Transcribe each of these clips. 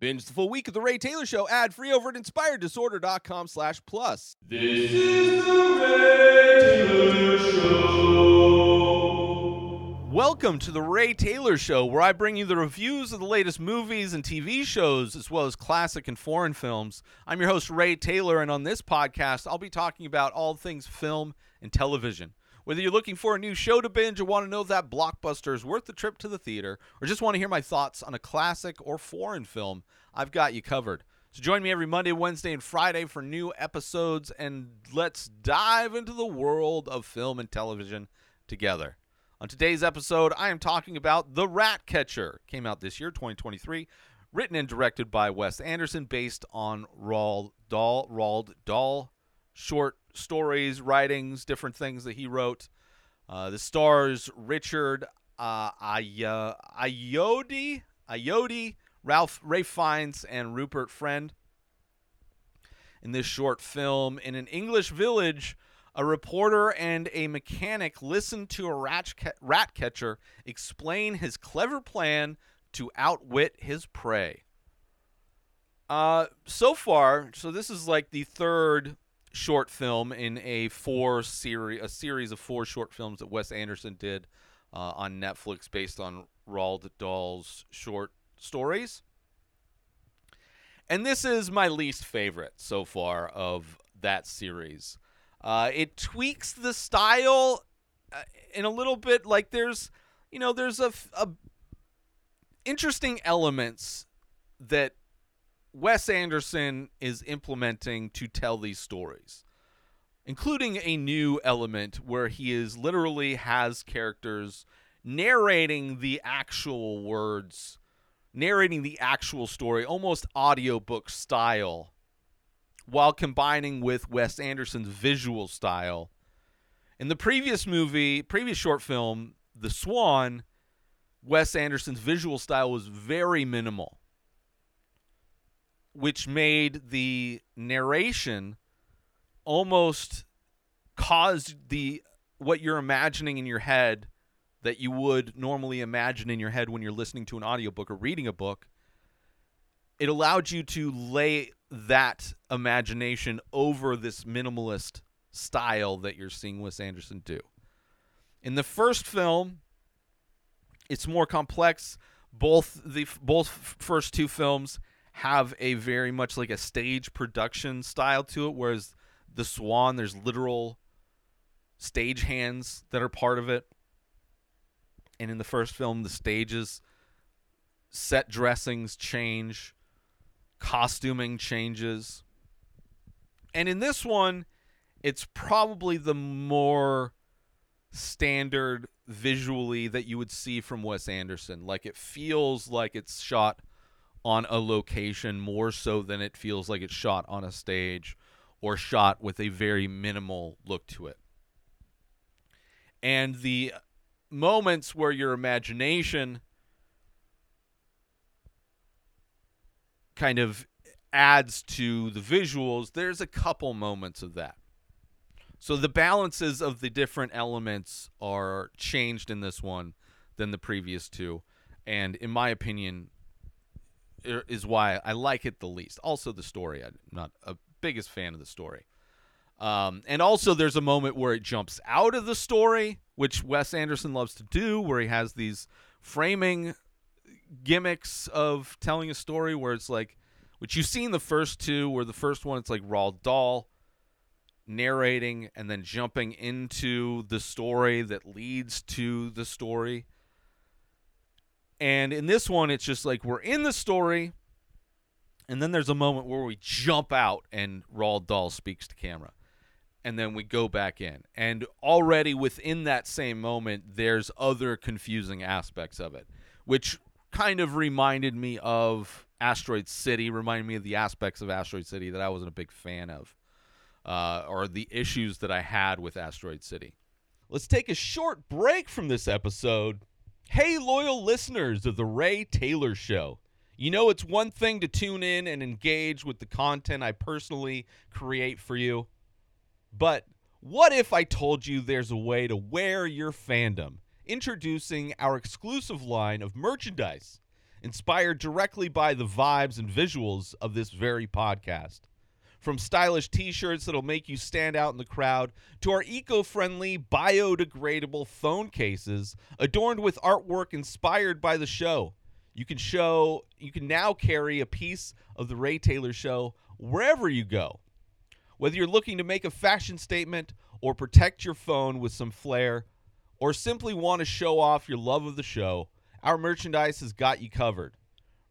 Binge the full week of The Ray Taylor Show ad free over at inspireddisorder.com slash plus. This is the Ray Taylor Show. Welcome to The Ray Taylor Show, where I bring you the reviews of the latest movies and TV shows, as well as classic and foreign films. I'm your host, Ray Taylor, and on this podcast, I'll be talking about all things film and television. Whether you're looking for a new show to binge or want to know if that blockbuster is worth the trip to the theater, or just want to hear my thoughts on a classic or foreign film, I've got you covered. So join me every Monday, Wednesday, and Friday for new episodes, and let's dive into the world of film and television together. On today's episode, I am talking about The Rat Catcher. Came out this year, 2023, written and directed by Wes Anderson, based on Roald Dahl, Roald Dahl short stories, writings, different things that he wrote. Uh, the stars Richard uh, Ay- Ayodi, Ayodi, Ralph Ray Fiennes, and Rupert Friend. In this short film, in an English village, a reporter and a mechanic listen to a rat, ca- rat catcher explain his clever plan to outwit his prey. Uh, so far, so this is like the third short film in a four series, a series of four short films that Wes Anderson did uh, on Netflix based on Roald Dahl's short stories. And this is my least favorite so far of that series. Uh, it tweaks the style uh, in a little bit. Like there's, you know, there's a, a interesting elements that Wes Anderson is implementing to tell these stories, including a new element where he is literally has characters narrating the actual words, narrating the actual story, almost audiobook style, while combining with Wes Anderson's visual style. In the previous movie, previous short film, The Swan, Wes Anderson's visual style was very minimal which made the narration almost caused the what you're imagining in your head that you would normally imagine in your head when you're listening to an audiobook or reading a book it allowed you to lay that imagination over this minimalist style that you're seeing Wes Anderson do. In the first film, it's more complex. Both the both first two films have a very much like a stage production style to it, whereas the Swan, there's literal stage hands that are part of it. And in the first film, the stages, set dressings change, costuming changes. And in this one, it's probably the more standard visually that you would see from Wes Anderson. Like it feels like it's shot on a location more so than it feels like it's shot on a stage or shot with a very minimal look to it. And the moments where your imagination kind of adds to the visuals, there's a couple moments of that. So the balances of the different elements are changed in this one than the previous two. And in my opinion, is why I like it the least. Also, the story. I'm not a biggest fan of the story. Um, and also, there's a moment where it jumps out of the story, which Wes Anderson loves to do, where he has these framing gimmicks of telling a story where it's like, which you've seen the first two, where the first one, it's like Roald Dahl narrating and then jumping into the story that leads to the story. And in this one, it's just like we're in the story, and then there's a moment where we jump out and Roald Dahl speaks to camera. And then we go back in. And already within that same moment, there's other confusing aspects of it, which kind of reminded me of Asteroid City, reminded me of the aspects of Asteroid City that I wasn't a big fan of, uh, or the issues that I had with Asteroid City. Let's take a short break from this episode Hey, loyal listeners of The Ray Taylor Show. You know, it's one thing to tune in and engage with the content I personally create for you. But what if I told you there's a way to wear your fandom? Introducing our exclusive line of merchandise. inspired directly by the vibes and visuals of this very podcast. From stylish t shirts that'll make you stand out in the crowd to our eco friendly, biodegradable phone cases adorned with artwork inspired by the show. You can show you can now carry a piece of the Ray Taylor show wherever you go. Whether you're looking to make a fashion statement or protect your phone with some flair, or simply want to show off your love of the show, our merchandise has got you covered.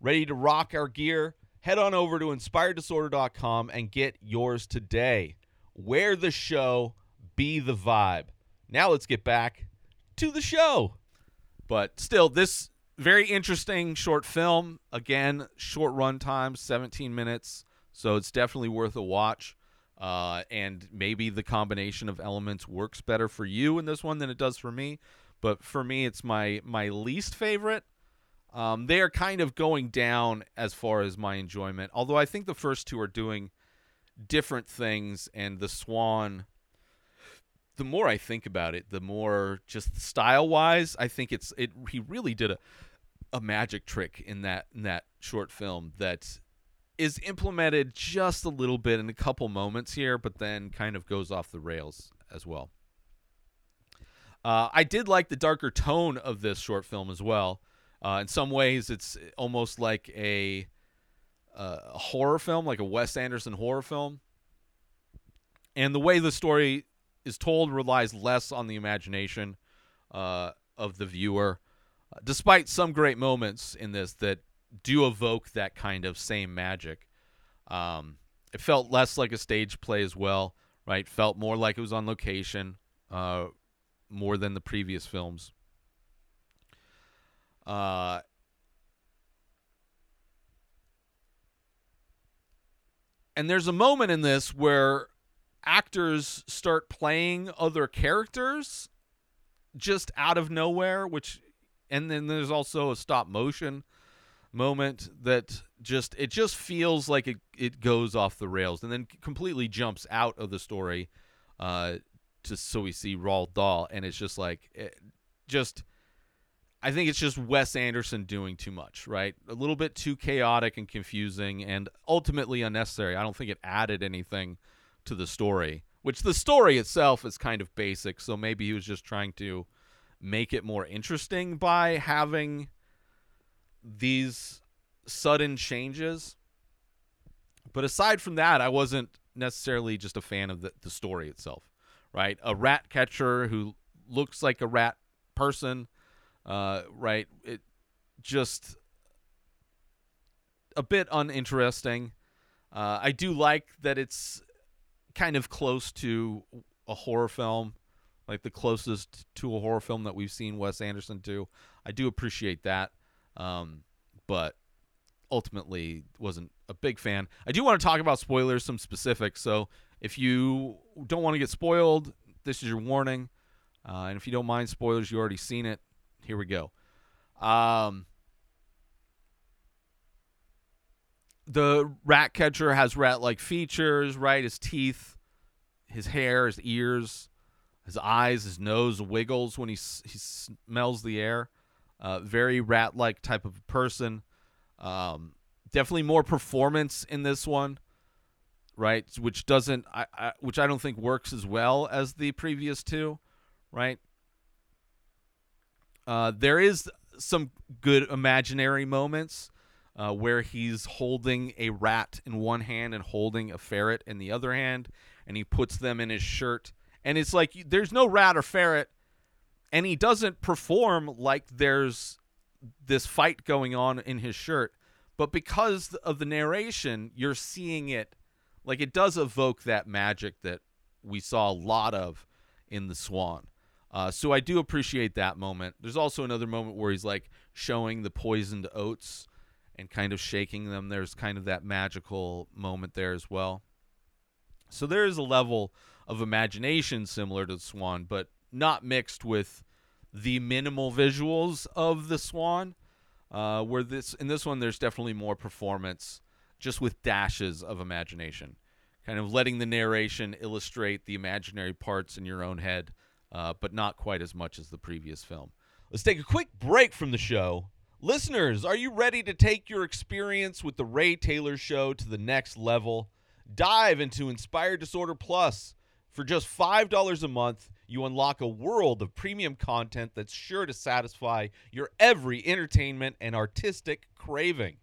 Ready to rock our gear? Head on over to inspireddisorder.com and get yours today. Wear the show, be the vibe. Now let's get back to the show. But still, this very interesting short film. Again, short run time, 17 minutes. So it's definitely worth a watch. Uh, and maybe the combination of elements works better for you in this one than it does for me. But for me, it's my my least favorite. Um, they are kind of going down as far as my enjoyment. Although I think the first two are doing different things, and the Swan. The more I think about it, the more just style wise, I think it's it. He really did a a magic trick in that in that short film that is implemented just a little bit in a couple moments here, but then kind of goes off the rails as well. Uh, I did like the darker tone of this short film as well. Uh, in some ways, it's almost like a, a horror film, like a Wes Anderson horror film. And the way the story is told relies less on the imagination uh, of the viewer, despite some great moments in this that do evoke that kind of same magic. Um, it felt less like a stage play as well, right? Felt more like it was on location, uh, more than the previous films. Uh, and there's a moment in this where actors start playing other characters just out of nowhere, which, and then there's also a stop motion moment that just it just feels like it, it goes off the rails and then completely jumps out of the story uh to so we see Roald Dahl and it's just like it, just I think it's just Wes Anderson doing too much, right? A little bit too chaotic and confusing and ultimately unnecessary. I don't think it added anything to the story, which the story itself is kind of basic, so maybe he was just trying to make it more interesting by having these sudden changes. But aside from that, I wasn't necessarily just a fan of the, the story itself, right? A rat catcher who looks like a rat person, uh, right? It just a bit uninteresting. Uh, I do like that it's kind of close to a horror film, like the closest to a horror film that we've seen Wes Anderson do. I do appreciate that um, but ultimately wasn't a big fan. I do want to talk about spoilers, some specifics. So if you don't want to get spoiled, this is your warning. Uh, and if you don't mind spoilers, you already seen it. Here we go. Um, the rat catcher has rat-like features, right? His teeth, his hair, his ears, his eyes, his nose wiggles when he he smells the air. Uh, very rat like type of person. Um, definitely more performance in this one, right? Which doesn't, I, I, which I don't think works as well as the previous two, right? Uh, there is some good imaginary moments uh, where he's holding a rat in one hand and holding a ferret in the other hand, and he puts them in his shirt. And it's like there's no rat or ferret and he doesn't perform like there's this fight going on in his shirt but because of the narration you're seeing it like it does evoke that magic that we saw a lot of in the swan uh, so i do appreciate that moment there's also another moment where he's like showing the poisoned oats and kind of shaking them there's kind of that magical moment there as well so there is a level of imagination similar to the swan but not mixed with the minimal visuals of the Swan. Uh, where this in this one, there's definitely more performance, just with dashes of imagination, kind of letting the narration illustrate the imaginary parts in your own head, uh, but not quite as much as the previous film. Let's take a quick break from the show. Listeners, are you ready to take your experience with The Ray Taylor Show to the next level? Dive into Inspired Disorder Plus. For just $5 a month, you unlock a world of premium content that's sure to satisfy your every entertainment and artistic craving.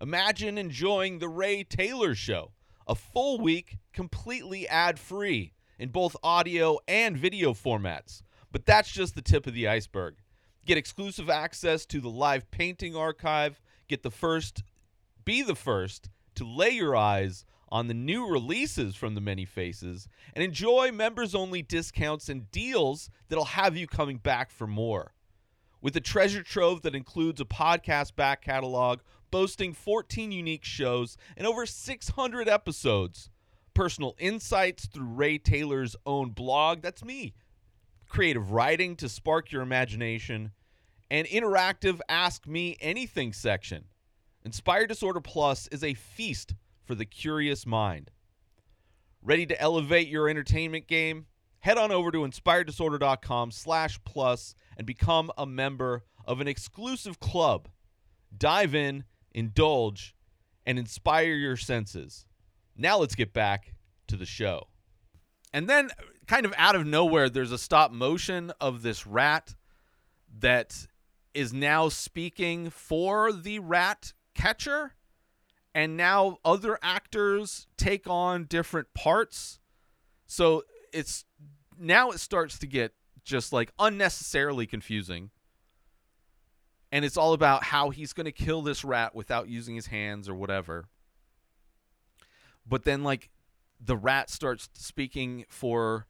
Imagine enjoying The Ray Taylor Show, a full week completely ad free in both audio and video formats. But that's just the tip of the iceberg. Get exclusive access to the live painting archive, get the first, be the first to lay your eyes on the new releases from the many faces and enjoy members only discounts and deals that'll have you coming back for more. With a treasure trove that includes a podcast back catalog boasting 14 unique shows and over 600 episodes, personal insights through Ray Taylor's own blog, that's me, creative writing to spark your imagination, and interactive Ask Me Anything section. Inspired Disorder Plus is a feast for the curious mind. Ready to elevate your entertainment game? Head on over to inspireddisorder.com slash plus and become a member of an exclusive club. Dive in, indulge, and inspire your senses. Now let's get back to the show. And then, kind of out of nowhere, there's a stop motion of this rat that is now speaking for the rat catcher and now other actors take on different parts. So it's now it starts to get just like unnecessarily confusing. And it's all about how he's going to kill this rat without using his hands or whatever. But then like the rat starts speaking for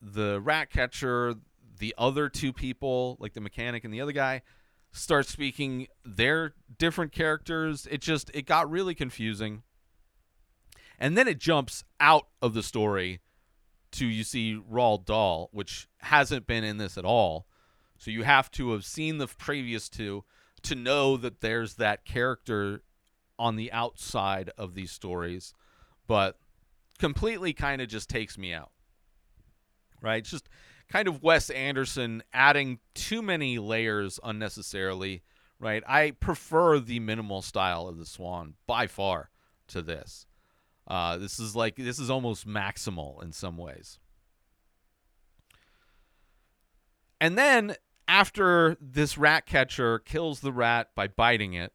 the rat catcher, the other two people, like the mechanic and the other guy, start speaking their different characters. It just it got really confusing. And then it jumps out of the story to you see Roald Dahl, which hasn't been in this at all. So you have to have seen the previous two to know that there's that character on the outside of these stories, but completely kind of just takes me out. Right? It's just kind of Wes Anderson adding too many layers unnecessarily, right? I prefer the minimal style of the Swan by far to this. Uh, this is like this is almost maximal in some ways. And then after this rat catcher kills the rat by biting it,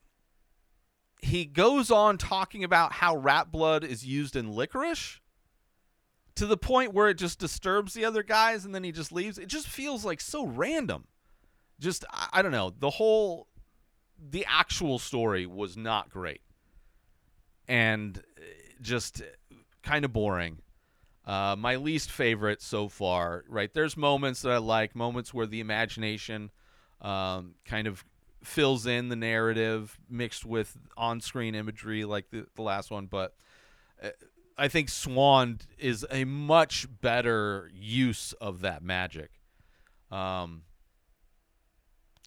he goes on talking about how rat blood is used in licorice to the point where it just disturbs the other guys and then he just leaves. It just feels like so random. Just I, I don't know. The whole the actual story was not great. And uh, just kind of boring. Uh, my least favorite so far, right? There's moments that I like, moments where the imagination um, kind of fills in the narrative mixed with on screen imagery like the, the last one, but uh, I think Swan is a much better use of that magic. Um,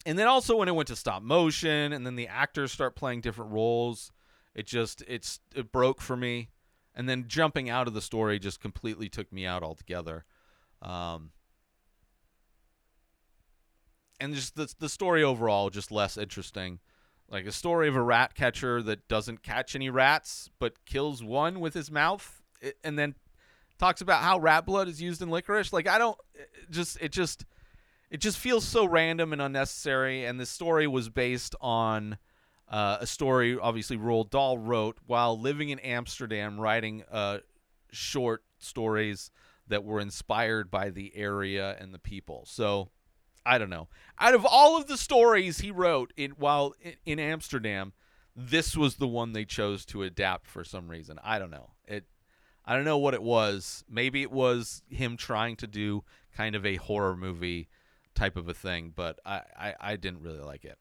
and then also when it went to stop motion, and then the actors start playing different roles, it just it's it broke for me. And then jumping out of the story just completely took me out altogether. Um, and just the the story overall just less interesting. Like a story of a rat catcher that doesn't catch any rats but kills one with his mouth and then talks about how rat blood is used in licorice. Like i don't it just it just it just feels so random and unnecessary and this story was based on uh, a story obviously Roald Dahl wrote while living in Amsterdam writing uh, short stories that were inspired by the area and the people. So I don't know. Out of all of the stories he wrote in while in, Amsterdam, this was the one they chose to adapt for some reason. I don't know. It I don't know what it was. Maybe it was him trying to do kind of a horror movie type of a thing, but I, I, I didn't really like it.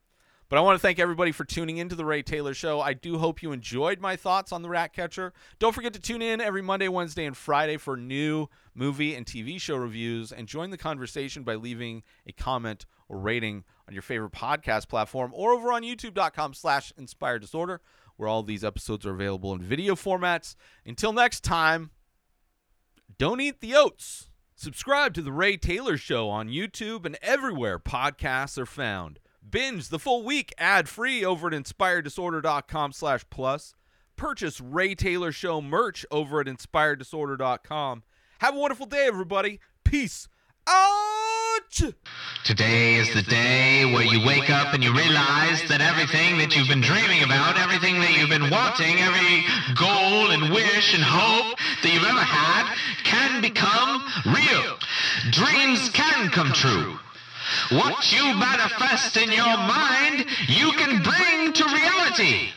But I want to thank everybody for tuning into the Ray Taylor Show. I do hope you enjoyed my thoughts on the Ratcatcher. Don't forget to tune in every Monday, Wednesday, and Friday for new movie and TV show reviews, and join the conversation by leaving a comment or rating on your favorite podcast platform or over on youtube.com slash inspired disorder, where all these episodes are available in video formats. Until next time, don't eat the oats. Subscribe to the Ray Taylor Show on YouTube and everywhere podcasts are found. Binge the full week ad-free over at inspireddisorder.com slash plus. Purchase Ray Taylor Show merch over at inspireddisorder.com. Have a wonderful day, everybody. Peace out! Today is the day where you wake up and you realize that everything that you've been dreaming about, everything that you've been wanting, every goal and wish and hope that you've ever had can become real. Dreams can come true. What you manifest in your mind, you can bring to reality.